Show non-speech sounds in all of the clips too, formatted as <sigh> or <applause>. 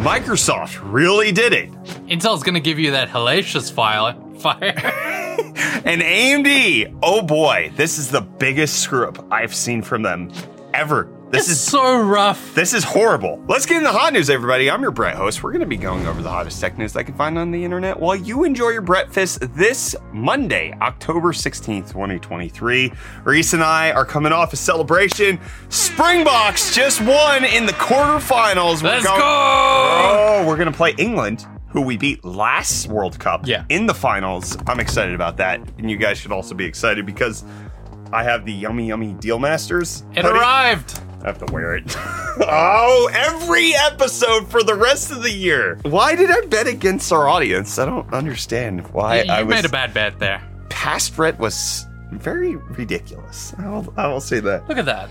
Microsoft really did it. Intel's gonna give you that hellacious file fire. <laughs> And AMD, oh boy, this is the biggest screw up I've seen from them ever. This it's is so rough. This is horrible. Let's get into the hot news, everybody. I'm your Brett host. We're going to be going over the hottest tech news I can find on the internet while you enjoy your breakfast this Monday, October 16th, 2023. Reece and I are coming off a celebration. Springboks just won in the quarterfinals. Let's going- go! Oh, we're going to play England. Who we beat last World Cup Yeah. in the finals. I'm excited about that. And you guys should also be excited because I have the Yummy Yummy Deal Masters. It hoodie. arrived. I have to wear it. <laughs> oh, every episode for the rest of the year. Why did I bet against our audience? I don't understand why You, you I was. made a bad bet there. past Brett was very ridiculous. I will, I will say that. Look at that.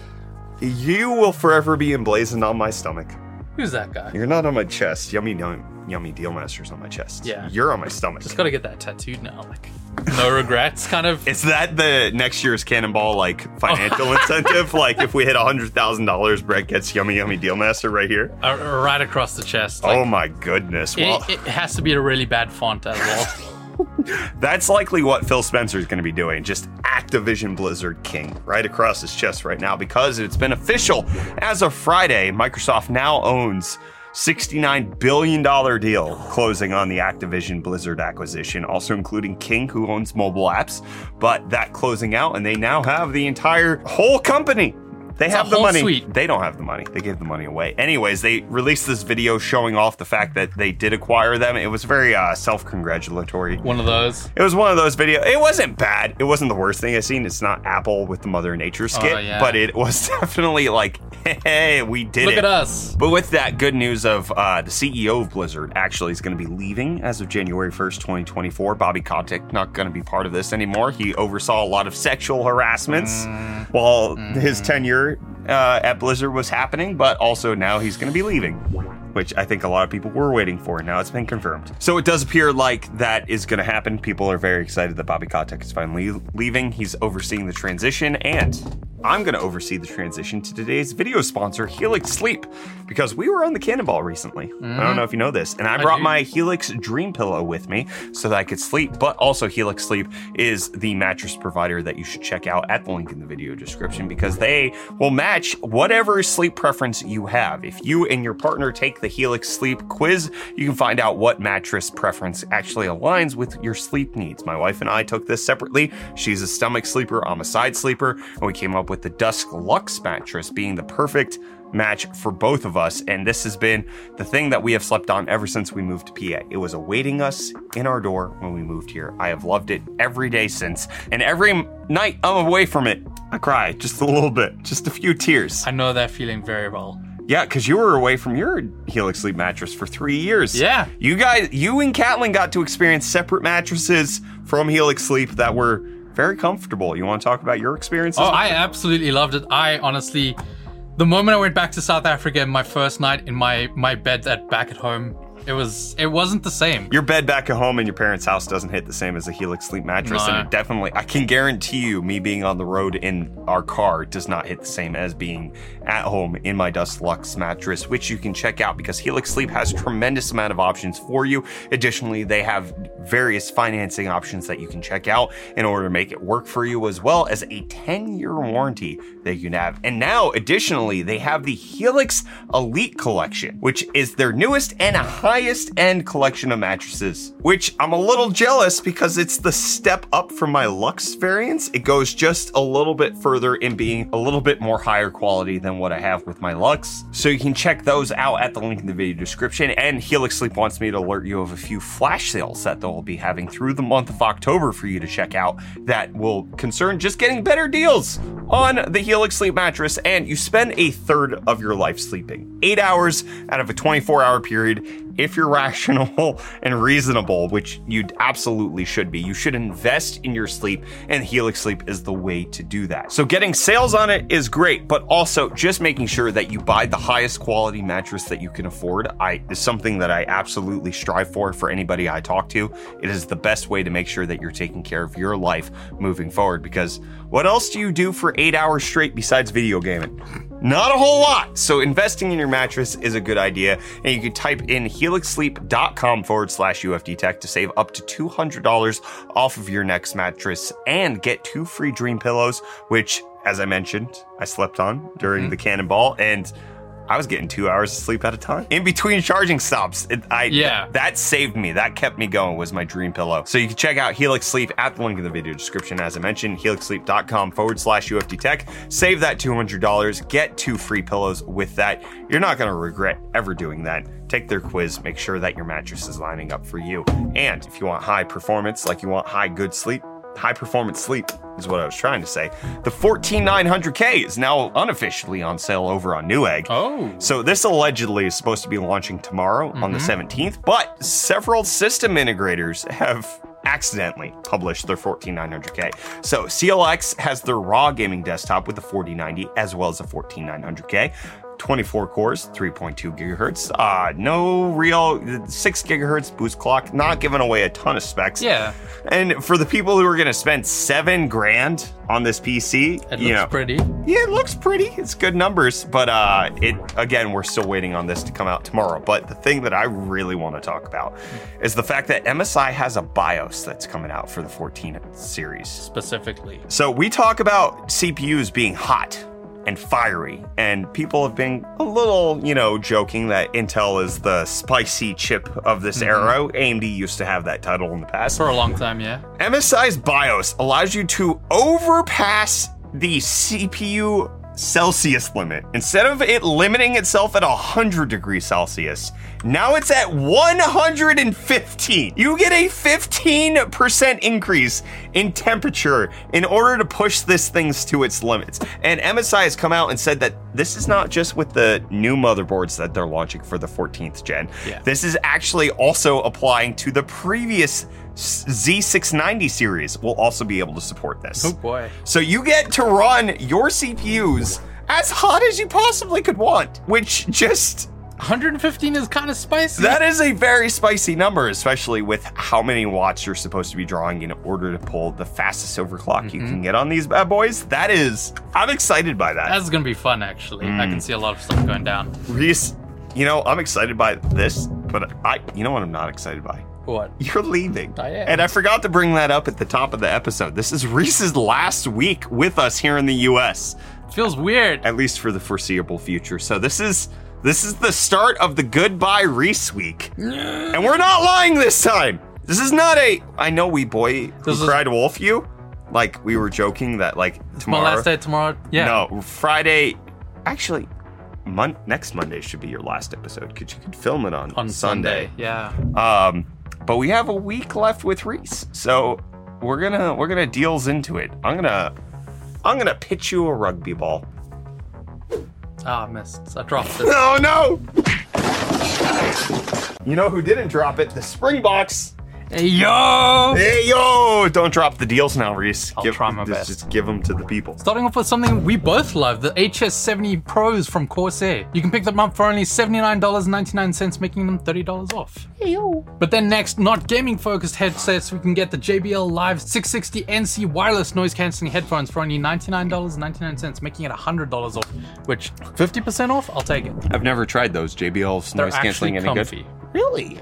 You will forever be emblazoned on my stomach. Who's that guy? You're not on my chest. Yummy, yummy, yummy deal masters on my chest. Yeah. You're on my stomach. Just gotta get that tattooed now. Like, no regrets, kind of. Is that the next year's Cannonball like financial <laughs> incentive? Like if we hit hundred thousand dollars, Brett gets yummy yummy deal master right here. uh, right across the chest. oh my goodness! Well, it, it has to be a really bad font as well. <laughs> <laughs> That's likely what Phil Spencer is going to be doing. Just Activision Blizzard King right across his chest right now because it's been official. As of Friday, Microsoft now owns $69 billion deal closing on the Activision Blizzard acquisition, also including King, who owns mobile apps. But that closing out, and they now have the entire whole company. They a have the money. suite. They don't have the money. They gave the money away. Anyways, they released this video showing off the fact that they did acquire them. It was very uh, self-congratulatory. One of those. It was one of those videos. It wasn't bad. It wasn't the worst thing I've seen. It's not Apple with the Mother Nature skit, Oh, yeah. but it was <laughs> definitely like, hey, we did Look it. Look at us. But with that good news of uh, the CEO of Blizzard actually is going to be leaving as of January 1st, 2024. Bobby Kotick not going to be part of this anymore. He oversaw a lot of sexual harassments Mm. while his tenure uh, at Blizzard was happening, but also now he's going to be leaving. Which I think a lot of people were waiting for. Now it's been confirmed. So it does appear like that is going to happen. People are very excited that Bobby Kotick is finally leaving. He's overseeing the transition, and I'm going to oversee the transition to today's video sponsor, Helix Sleep, because we were on the Cannonball recently. I don't mm-hmm. know if you know this, and I brought do. my Helix Dream Pillow with me so that I could sleep. But also, Helix Sleep is the mattress provider that you should check out at the link in the video description because they will match whatever sleep preference you have. If you and your partner take the Helix Sleep quiz, you can find out what mattress preference actually aligns with your sleep needs. My wife and I took this separately. She's a stomach sleeper, I'm a side sleeper, and we came up with the Dusk Luxe mattress being the perfect match for both of us. And this has been the thing that we have slept on ever since we moved to PA. It was awaiting us in our door when we moved here. I have loved it every day since. And every night I'm away from it, I cry just a little bit, just a few tears. I know that feeling very well. Yeah, because you were away from your Helix Sleep mattress for three years. Yeah. You guys, you and Catlin got to experience separate mattresses from Helix Sleep that were very comfortable. You want to talk about your experiences? Oh, I absolutely loved it. I honestly, the moment I went back to South Africa, my first night in my my bed at back at home, it was it wasn't the same. your bed back at home in your parents' house doesn't hit the same as a Helix sleep mattress, and it definitely, I can guarantee you, me being on the road in our car does not hit the same as being at home in my Dusk Luxe mattress, which you can check out because Helix Sleep has tremendous amount of options for you. Additionally, they have various financing options that you can check out in order to make it work for you, as well as a 10-year warranty that you can have. And now, additionally, they have the Helix Elite Collection, which is their newest and highest end collection of mattresses, which I'm a little jealous because it's the step up from my Luxe variants. It goes just a little bit further in being a little bit more higher quality than what I have with my Luxe. So you can check those out at the link in the video description. And Helix Sleep wants me to alert you of a few flash sales that they'll be having through the month of October for you to check out that will concern just getting better deals on the Helix Sleep mattress. And you spend a third of your life sleeping, eight hours out of a 24 hour period. If you're <laughs> rational and reasonable, which you absolutely should be, you should invest in your sleep, and Helix Sleep is the way to do that. So, getting sales on it is great, but also just making sure that you buy the highest quality mattress that you can afford. I is something that I absolutely strive for for anybody I talk to. It is the best way to make sure that you're taking care of your life moving forward. Because what else do you do for eight hours straight besides video gaming? <laughs> Not a whole lot. So investing in your mattress is a good idea. And you can type in helixsleep.com forward slash UFD tech to save up to $200 off of your next mattress and get two free dream pillows, which, as I mentioned, I slept on during mm-hmm. the cannonball and I was getting two hours of sleep at a time in between charging stops. It, I Yeah. that saved me. That kept me going. Was my dream pillow. So you can check out Helix Sleep at the link in the video description. As I mentioned, helixsleep.com forward slash UFD Tech. Save that two hundred dollars. Get two free pillows with that. You're not going to regret ever doing that. Take their quiz. Make sure that your mattress is lining up for you. And if you want high performance, like you want high good sleep, high performance sleep is what I was trying to say. The 14900K is now unofficially on sale over on Newegg. Oh. So this allegedly is supposed to be launching tomorrow on the mm-hmm. 17th, but several system integrators have accidentally published their 14900K. So CLX has their Ra gaming desktop with the 4090 as well as the 14900K. 24 cores, 3.2 gigahertz. Uh, no real 6 gigahertz boost clock, not giving away a ton of specs. Yeah. And for the people who are going to spend seven grand on this PC, It you looks know, pretty. yeah, it looks pretty. It's good numbers, but uh, it again, we're still waiting on this to come out tomorrow. But the thing that I really want to talk about is the fact that MSI has a BIOS that's coming out for the 14 series. Specifically. So we talk about CPUs being hot and fiery, and people have been a little, you know, joking that Intel is the spicy chip of this mm-hmm. era. AMD used to have that title in the past. For a long time, yeah. MSI's BIOS allows you to overpass the CPU Celsius limit. Instead of it limiting itself at 100 degrees Celsius, now it's at 115. You get a 15% increase in temperature in order to push this thing to its limits. And MSI has come out and said that this is not just with the new motherboards that they're launching for the 14th gen. Yeah. This is actually also applying to the previous Z690 series will also be able to support this. Oh boy. So you get to run your CPUs as hot as you possibly could want, which just 115 is kind of spicy. that is a very spicy number, especially with how many watts you're supposed to be drawing in order to pull the fastest overclock you can get on these bad boys. That is, I'm excited by that. That's gonna be fun, actually. I Mm. can see a lot of stuff going down. Reece, you know, I'm excited by this, but I, you know what I'm not excited by? What? You're leaving. I am. And I forgot to bring that up at the top of the episode. This is Reece's last week with us here in the US, Feels weird. at least for the foreseeable future. So this is this is the start of the goodbye Reece week. And we're not lying this time. This is not a I know we boy who This is- cried wolf you. Like we were joking that like tomorrow. My last day tomorrow. Yeah. No, Friday. Actually, mon- next Monday should be your last episode because you could film it on, On Sunday. Yeah. um, but we have a week left with Reece, so we're gonna we're gonna deals into it. I'm gonna I'm gonna pitch you a rugby ball. Ah, I missed. I dropped it. <laughs> Oh no! You know who didn't drop it? The Springboks. Hey, yo! Hey yo! Don't drop the deals now, Reece. I'll give, try my just, best. Just give them to the people. Starting off with something we both love, the HS70 Pros from Corsair. You can pick them up for only $79.99, making them $30 off. Hey yo! But then next, not gaming focused headsets, we can get the JBL Live 660 NC wireless noise cancelling headphones for only $99.99, making it $100 off, which 50% off? I'll take it. I've never tried those JBL's They're noise actually canceling any comfy. good. Really?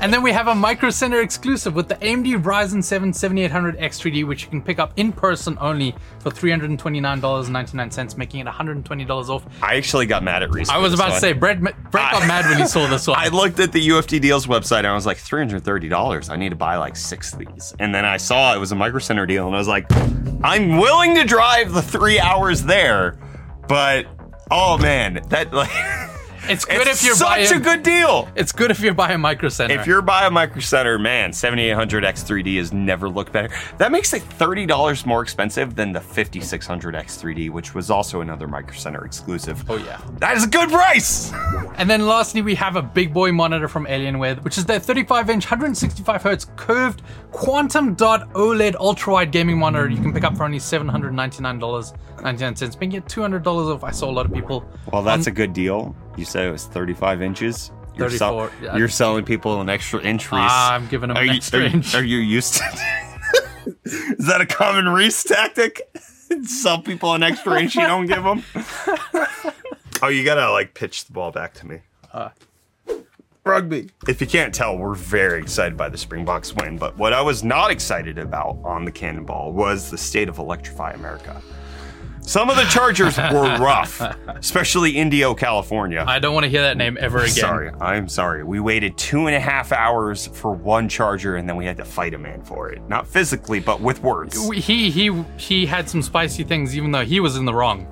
And then we have a Micro Exclusive with the AMD Ryzen 7 7800X 3D, which you can pick up in person only for $329.99, making it $120 off. I actually got mad at Reece. I was about to say, Brett, Brett got mad when he saw this <laughs> one. I looked at the UFD deals website and I was like, $330. I need to buy like six of these. And then I saw it was a Micro Center deal and I was like, I'm willing to drive the three hours there, but oh man, that like <laughs> it's good if you're such buying. a good deal. it's good if you're buying Micro Center. If you're buying Micro Center, man, 7800X3D has never looked better. That makes it $30 more expensive than the 5600X3D, which was also another Micro Center exclusive. oh yeah. That is a good price! And then lastly, we have a big boy monitor from Alienware, which is their 35-inch, 165Hz curved quantum dot OLED ultra-wide gaming monitor. You can pick up for only $799.99, making it $200 off. I saw a lot of people. Well, that's a good deal. You said it was 35 inches. You're, 34, yeah. you're selling people an extra inch, Reece. Ah, I'm giving them are an you, extra are, you- inch. Are you used to <laughs> Is that a common Reece tactic? <laughs> Sell people an extra inch you don't give them? <laughs> Oh, you gotta like pitch the ball back to me. Uh, Rugby. If you can't tell, we're very excited by the Springboks win, but what I was not excited about on the Cannonball was the state of Electrify America. Some of the Chargers were rough, especially Indio, California. I don't want to hear that name ever again. Sorry, I'm sorry. We waited two and a half hours for one charger, and then we had to fight a man for it. Not physically, but with words. He he he had some spicy things, even though he was in the wrong.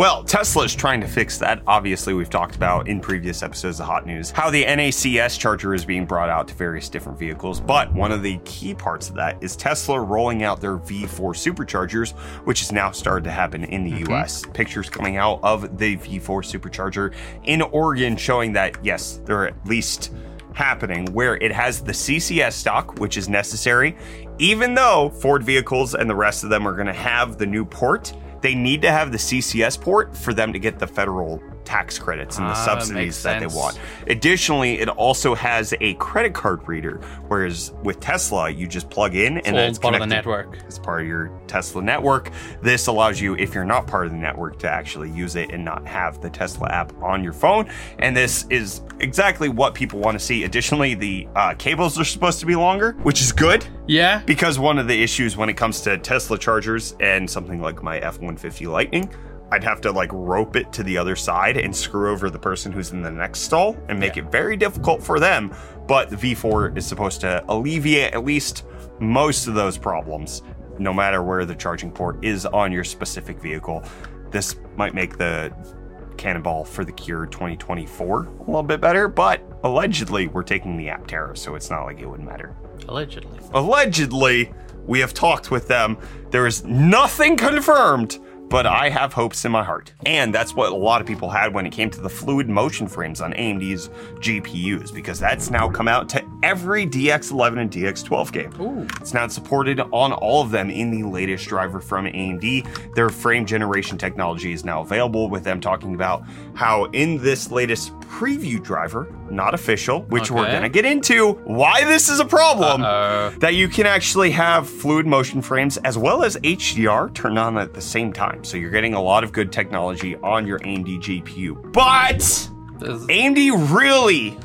Well, Tesla's trying to fix that. Obviously, we've talked about in previous episodes of Hot News how the NACS charger is being brought out to various different vehicles. But one of the key parts of that is Tesla rolling out their V4 superchargers, which has now started to happen in the mm-hmm. US. Pictures coming out of the V4 supercharger in Oregon showing that, yes, they're at least happening where it has the CCS stock, which is necessary, even though Ford vehicles and the rest of them are going to have the new port. They need to have the CCS port for them to get the federal tax credits and the Ah, subsidies that they want. Additionally, it also has a credit card reader, whereas with Tesla, you just plug in and then it's part of the network. It's part of your Tesla network, this allows you, if you're not part of the network, to actually use it and not have the Tesla app on your phone. And this is exactly what people want to see. Additionally, the uh, cables are supposed to be longer, which is good Yeah. because one of the issues when it comes to Tesla chargers and something like my F 150 Lightning, I'd have to like rope it to the other side and screw over the person who's in the next stall and make it very difficult for them. But the V4 is supposed to alleviate at least most of those problems, no matter where the charging port is on your specific vehicle. This might make the Cannonball for the Cure 2024 a little bit better, but allegedly we're taking the Aptera, so it's not like it would matter Allegedly. allegedly we have talked with them there is nothing confirmed but I have hopes in my heart. And that's what a lot of people had when it came to the fluid motion frames on AMD's GPUs, because that's now come out to every DX11 and DX12 game. Ooh. It's now supported on all of them in the latest driver from AMD. Their frame generation technology is now available, with them talking about how in this latest preview driver, not official, which we're going to get into why this is a problem, Uh-oh. that you can actually have fluid motion frames as well as HDR turned on at the same time. So you're getting a lot of good technology on your AMD GPU. But There's- AMD really,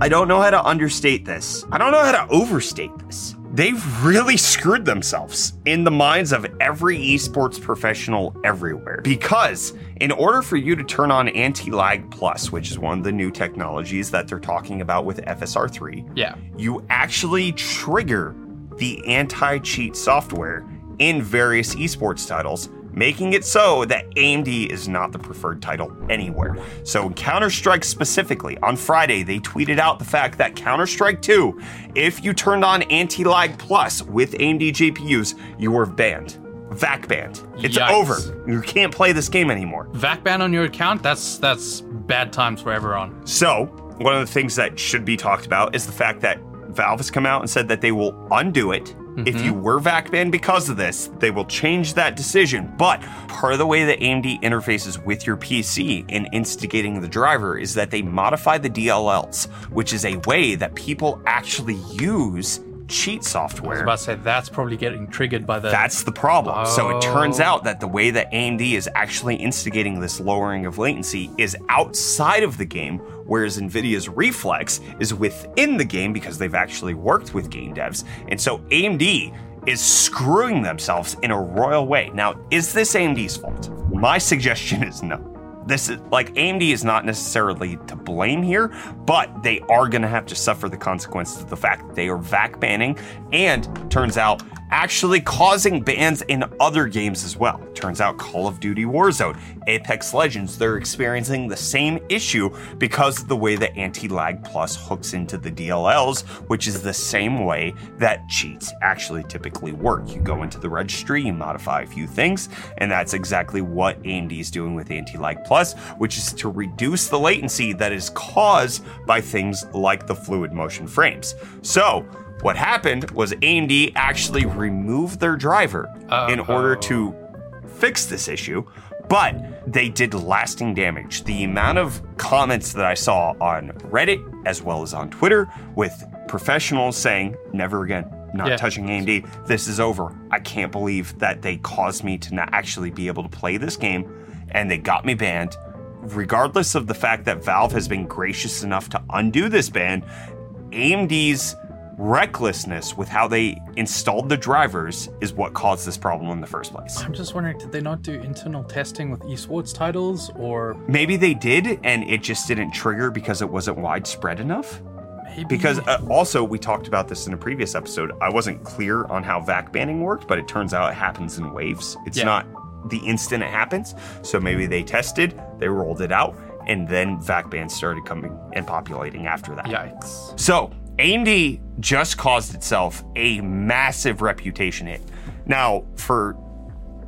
I don't know how to understate this. I don't know how to overstate this. They've really screwed themselves in the minds of every esports professional everywhere. Because in order for you to turn on Anti Lag Plus, which is one of the new technologies that they're talking about with FSR3, Yeah. you actually trigger the anti cheat software in various esports titles, making it so that AMD is not the preferred title anywhere. So, in Counter Strike specifically, on Friday, they tweeted out the fact that Counter Strike 2, if you turned on Anti Lag Plus with AMD GPUs, you were banned. VAC banned. It's Yikes. over. You can't play this game anymore. VAC ban on your account? That's that's bad times for everyone. So, one of the things that should be talked about is the fact that Valve has come out and said that they will undo it. If you mm-hmm. were VAC banned because of this, they will change that decision. But part of the way that AMD interfaces with your PC in instigating the driver is that they modify the DLLs, which is a way that people actually use cheat software. I was about to say that's probably getting triggered by the. That's the problem. So it turns Oh. out that the way that AMD is actually instigating this lowering of latency is outside of the game, whereas NVIDIA's Reflex is within the game because they've actually worked with game devs. And so AMD is screwing themselves in a royal way. Now, is this AMD's fault? My suggestion is no. This is like AMD is not necessarily to blame here, but they are going to have to suffer the consequences of the fact that they are VAC banning. And turns out actually causing bans in other games as well. Turns out Call of Duty Warzone, Apex Legends, they're experiencing the same issue because of the way that Anti-Lag Plus hooks into the DLLs, which is the same way that cheats actually typically work. You go into the registry, you modify a few things, and that's exactly what AMD is doing with Anti-Lag Plus, which is to reduce the latency that is caused by things like the fluid motion frames. So, what happened was AMD actually removed their driver in order to fix this issue, but they did lasting damage. The amount of comments that I saw on Reddit as well as on Twitter with professionals saying, never again. Not Yeah. touching AMD. This is over. I can't believe that they caused me to not actually be able to play this game and they got me banned. regardless of the fact that Valve has been gracious enough to undo this ban, AMD's recklessness with how they installed the drivers is what caused this problem in the first place. I'm just wondering, did they not do internal testing with esports titles, or Maybe they did, and it just didn't trigger because it wasn't widespread enough. maybe Because uh, also, we talked about this in a previous episode. I wasn't clear on how VAC banning worked, but it turns out it happens in waves. It's Yeah. not the instant it happens. So maybe they tested, they rolled it out, and then VAC bans started coming and populating after that. yikes. So, AMD just caused itself a massive reputation hit. Now, for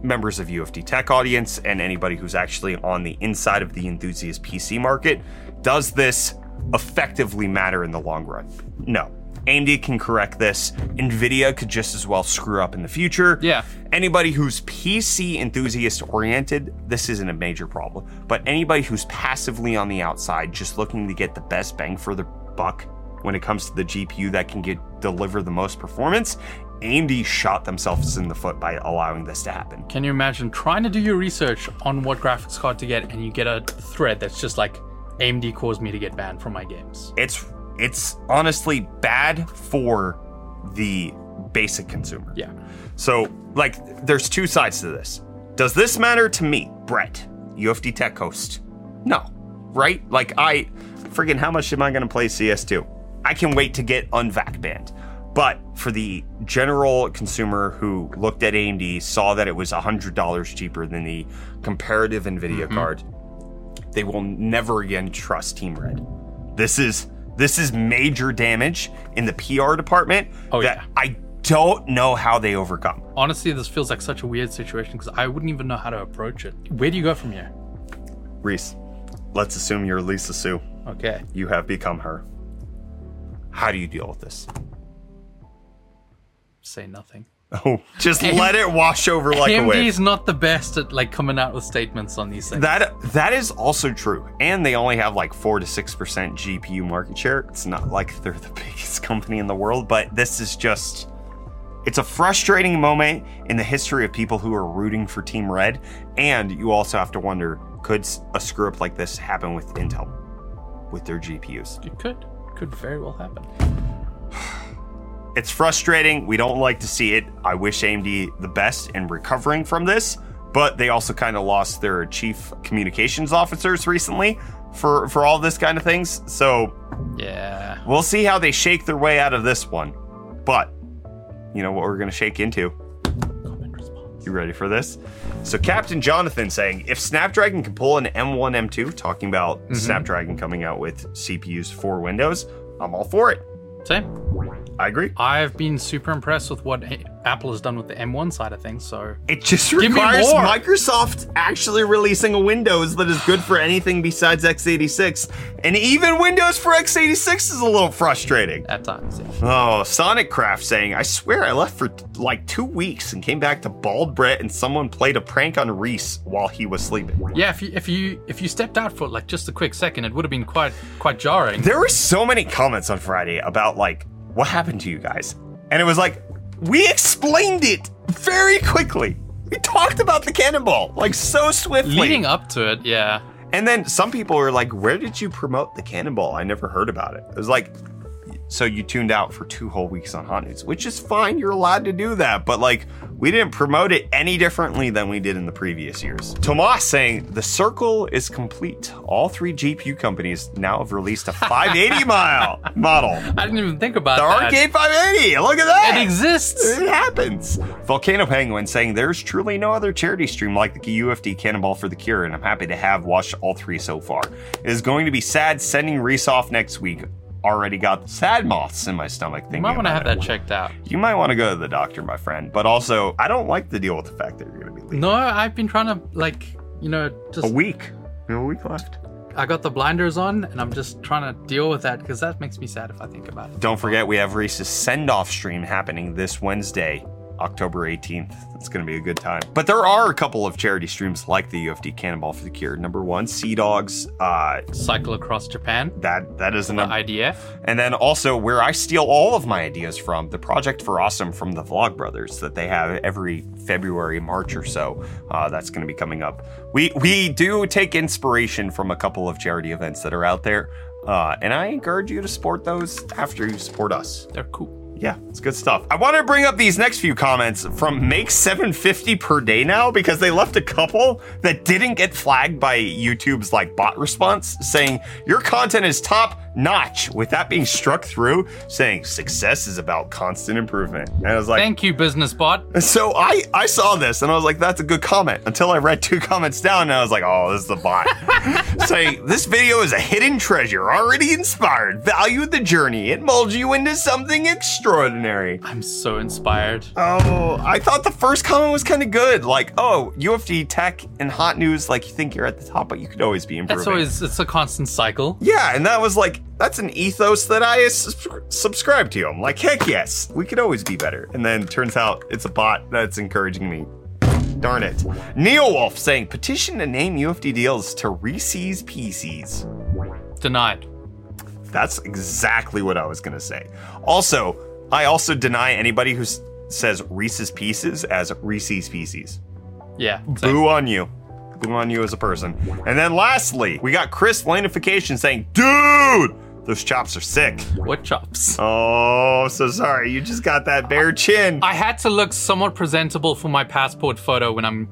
members of UFD Tech audience and anybody who's actually on the inside of the enthusiast PC market, does this effectively matter in the long run? No. AMD can correct this. Nvidia could just as well screw up in the future. Yeah. Anybody who's PC enthusiast oriented, this isn't a major problem. But anybody who's passively on the outside, just looking to get the best bang for the buck when it comes to the GPU that can get deliver the most performance, AMD shot themselves in the foot by allowing this to happen. Can you imagine trying to do your research on what graphics card to get, and you get a thread that's just like AMD caused me to get banned from my games? It's it's honestly bad for the basic consumer. Yeah. So, like, there's two sides to this. Does this matter to me, Brett, UFD Tech host? No, right? Like, I friggin' how much am I gonna play CS2? I can wait to get unvac banned. But for the general consumer who looked at AMD, saw that it was $100 cheaper than the comparative NVIDIA mm-hmm. card, they will never again trust Team Red. This is this is major damage in the PR department Oh, that yeah. I don't know how they overcome. Honestly, this feels like such a weird situation because I wouldn't even know how to approach it. Where do you go from here? Reece, let's assume you're Lisa Su. Okay. You have become her. How do you deal with this? Say nothing. <laughs> Oh, just <laughs> let it wash over like a AMD wave. is not the best at like coming out with statements on these things. That that is also true, and they only have like four to six percent GPU market share. It's not like <laughs> they're the biggest company in the world, but this is just. It's a frustrating moment in the history of people who are rooting for Team Red, and you also have to wonder: could a screw up like this happen with Intel, with their GPUs? it could. Could very well happen. <sighs> It's frustrating. We don't like to see it. I wish AMD the best in recovering from this, but they also kind of lost their chief communications officers recently for for all this kind of things. So Yeah. we'll see how they shake their way out of this one. But you know what we're gonna shake into. You ready for this? So Captain Jonathan saying if Snapdragon can pull an M1 M2, talking about mm-hmm. Snapdragon coming out with CPUs for Windows, I'm all for it. Same. I agree. I've been super impressed with what Apple has done with the M1 side of things. So It just requires. Microsoft actually releasing a Windows that is good for anything besides x86. And even Windows for x86 is a little frustrating. at times, yeah. Oh, Sonic Craft saying, I swear I left for like two weeks and came back to Bald Brett and someone played a prank on Reece while he was sleeping. Yeah, if you if you if you stepped out for like just a quick second, it would have been quite quite jarring. There were so many comments on Friday about like, what happened to you guys? And it was like, we explained it very quickly. We talked about the cannonball like so swiftly. Leading up to it, yeah. And then some people were like, Where did you promote the cannonball? I never heard about it. It was like, So you tuned out for two whole weeks on Hot News, which is fine. You're allowed to do that. But like, we didn't promote it any differently than we did in the previous years. Tomas saying, The circle is complete. All three GPU companies now have released a 580 <laughs> mile model. I didn't even think about it. The that. Arc A580. Look at that. It exists. It happens. Volcano Penguin saying there's truly no other charity stream like the UFD Cannonball for the Cure, and I'm happy to have watched all three so far. It is going to be sad sending Reece off next week. Already got sad moths in my stomach Thinking You might want to have that checked out. You might want to go to the doctor, my friend. But also, I don't like to deal with the fact that you're going to be leaving. No, I've been trying to like, you know, just A week. You have a week left. I got the blinders on and I'm just trying to deal with that because that makes me sad if I think about it. Don't forget, we have Reece's send off stream happening this Wednesday. October 18th. It's going to be a good time. But there are a couple of charity streams like the UFD Cannonball for the Cure. Number one, CDawg's. Uh, Cycle across Japan. that that is an The. IDF. And then also where I steal all of my ideas from, the Project for Awesome from the Vlog Brothers that they have every February, March or so. Uh, that's going to be coming up. We we do take inspiration from a couple of charity events that are out there, uh, and I encourage you to support those after you support us. They're cool. Yeah, it's good stuff. I want to bring up these next few comments from Make 750 per day now because they left a couple that didn't get flagged by YouTube's like bot response saying your content is top notch. With that being struck through, saying success is about constant improvement. And I was like, Thank you, business bot. <laughs> so I I saw this and I was like, that's a good comment. Until I read two <laughs> comments down and I was like, oh, this is the bot. <laughs> saying this video is a hidden treasure, already inspired. Value the journey. It molds you into something extraordinary. I'm so inspired. Oh, I thought the first comment was kind of good. Like, oh, UFD tech and hot news, like you think you're at the top, but you could always be improving. That's always it's a constant cycle. Yeah, and that was like that's an ethos that I subscribe to. I'm like, heck yes, we could always be better. And then turns out it's a bot that's encouraging me. Darn it. Neo Wolf saying petition to name UFD deals to Reese's Pieces. Denied. That's exactly what I was gonna say. Also, I also deny anybody who s- says Reese's Pieces as Reese's Pieces. Yeah. same. Boo on you. On you as a person. And then lastly, we got Chris Lanification saying, dude, those chops are sick. What chops? Oh, so sorry. You just got that bare chin I had to look somewhat presentable for my passport photo when I'm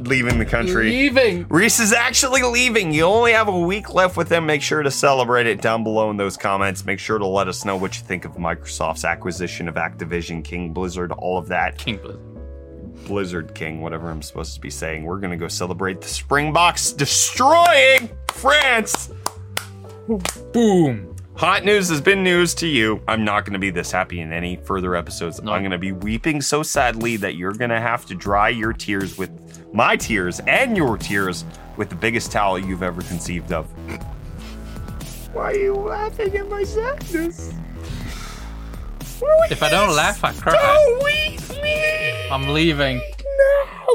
leaving the country. leaving. Reece is actually leaving. You only have a week left with him. Make sure to celebrate it down below in those comments. Make sure to let us know what you think of Microsoft's acquisition of Activision, King Blizzard, all of that. King Blizzard. Blizzard King, whatever I'm supposed to be saying. We're gonna go celebrate the Springboks destroying France. Boom. Hot news has been news to you. I'm not going to be this happy in any further episodes. I'm going to be weeping so sadly that you're going to have to dry your tears with my tears and your tears with the biggest towel you've ever conceived of. Why are you laughing at my sadness? If I don't laugh, I cry. I'm leaving. No.